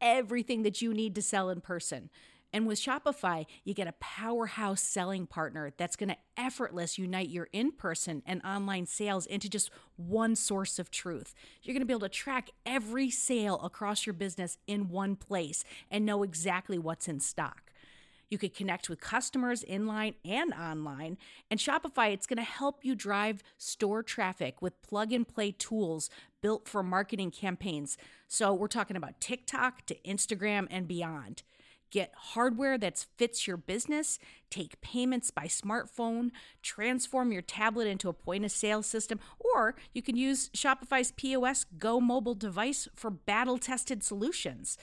everything that you need to sell in person. And with Shopify, you get a powerhouse selling partner that's going to effortless unite your in person and online sales into just one source of truth. You're going to be able to track every sale across your business in one place and know exactly what's in stock. You could connect with customers inline and online. And Shopify, it's going to help you drive store traffic with plug and play tools built for marketing campaigns. So we're talking about TikTok to Instagram and beyond. Get hardware that fits your business, take payments by smartphone, transform your tablet into a point of sale system, or you can use Shopify's POS Go mobile device for battle tested solutions.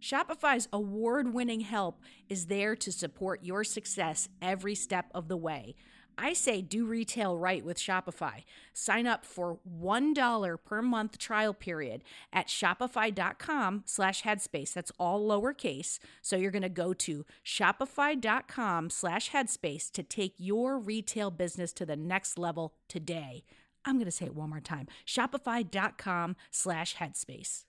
Shopify's award winning help is there to support your success every step of the way. I say do retail right with Shopify. Sign up for $1 per month trial period at shopify.com slash headspace. That's all lowercase. So you're going to go to shopify.com slash headspace to take your retail business to the next level today. I'm going to say it one more time. Shopify.com slash headspace.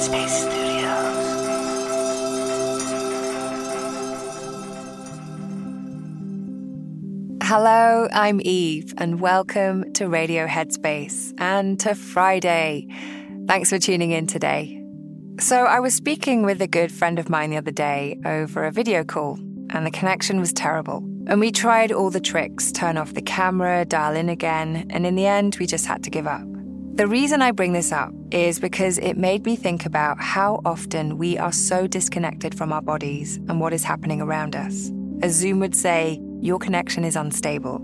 Headspace Studios. Hello, I'm Eve, and welcome to Radio Headspace and to Friday. Thanks for tuning in today. So, I was speaking with a good friend of mine the other day over a video call, and the connection was terrible. And we tried all the tricks turn off the camera, dial in again, and in the end, we just had to give up. The reason I bring this up is because it made me think about how often we are so disconnected from our bodies and what is happening around us. As Zoom would say, your connection is unstable.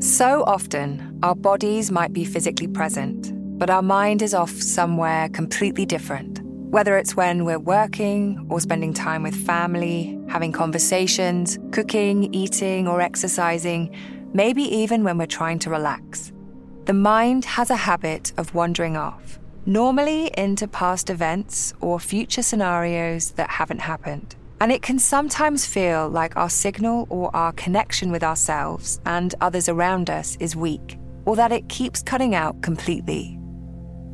So often, our bodies might be physically present, but our mind is off somewhere completely different. Whether it's when we're working or spending time with family, having conversations, cooking, eating, or exercising, maybe even when we're trying to relax. The mind has a habit of wandering off, normally into past events or future scenarios that haven't happened. And it can sometimes feel like our signal or our connection with ourselves and others around us is weak, or that it keeps cutting out completely.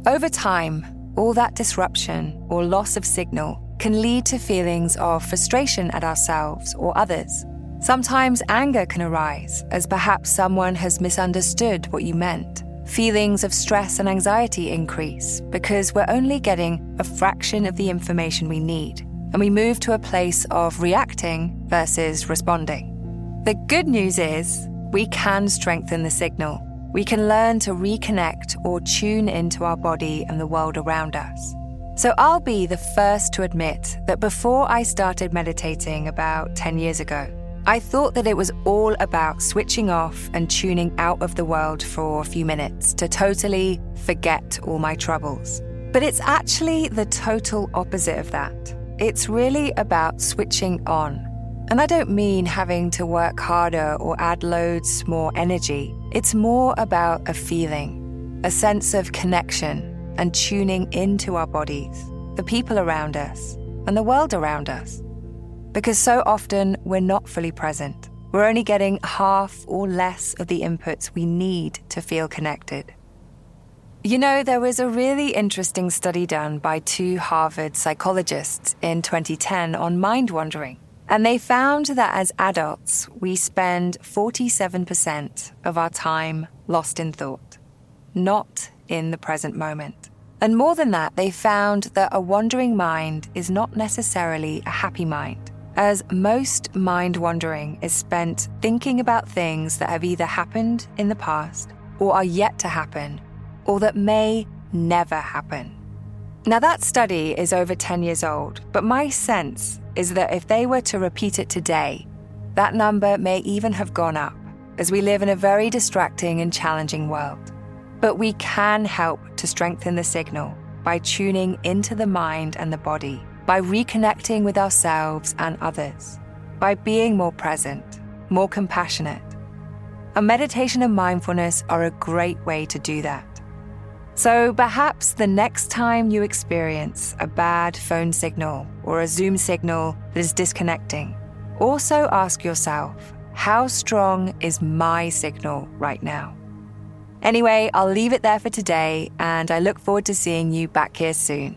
Over time, all that disruption or loss of signal can lead to feelings of frustration at ourselves or others Sometimes anger can arise as perhaps someone has misunderstood what you meant. Feelings of stress and anxiety increase because we're only getting a fraction of the information we need, and we move to a place of reacting versus responding. The good news is we can strengthen the signal. We can learn to reconnect or tune into our body and the world around us. So I'll be the first to admit that before I started meditating about 10 years ago, I thought that it was all about switching off and tuning out of the world for a few minutes to totally forget all my troubles. But it's actually the total opposite of that. It's really about switching on. And I don't mean having to work harder or add loads more energy. It's more about a feeling, a sense of connection and tuning into our bodies, the people around us, and the world around us because so often we're not fully present. We're only getting half or less of the inputs we need to feel connected. You know, there was a really interesting study done by two Harvard psychologists in 2010 on mind wandering. And they found that as adults, we spend 47% of our time lost in thought, not in the present moment. And more than that, they found that a wandering mind is not necessarily a happy mind as most mind wandering is spent thinking about things that have either happened in the past or are yet to happen or that may never happen. Now, that study is over 10 years old, but my sense is that if they were to repeat it today, that number may even have gone up, as we live in a very distracting and challenging world. But we can help to strengthen the signal by tuning into the mind and the body by reconnecting with ourselves and others, by being more present, more compassionate. A meditation and mindfulness are a great way to do that. So perhaps the next time you experience a bad phone signal or a Zoom signal that is disconnecting, also ask yourself, how strong is my signal right now? Anyway, I'll leave it there for today, and I look forward to seeing you back here soon.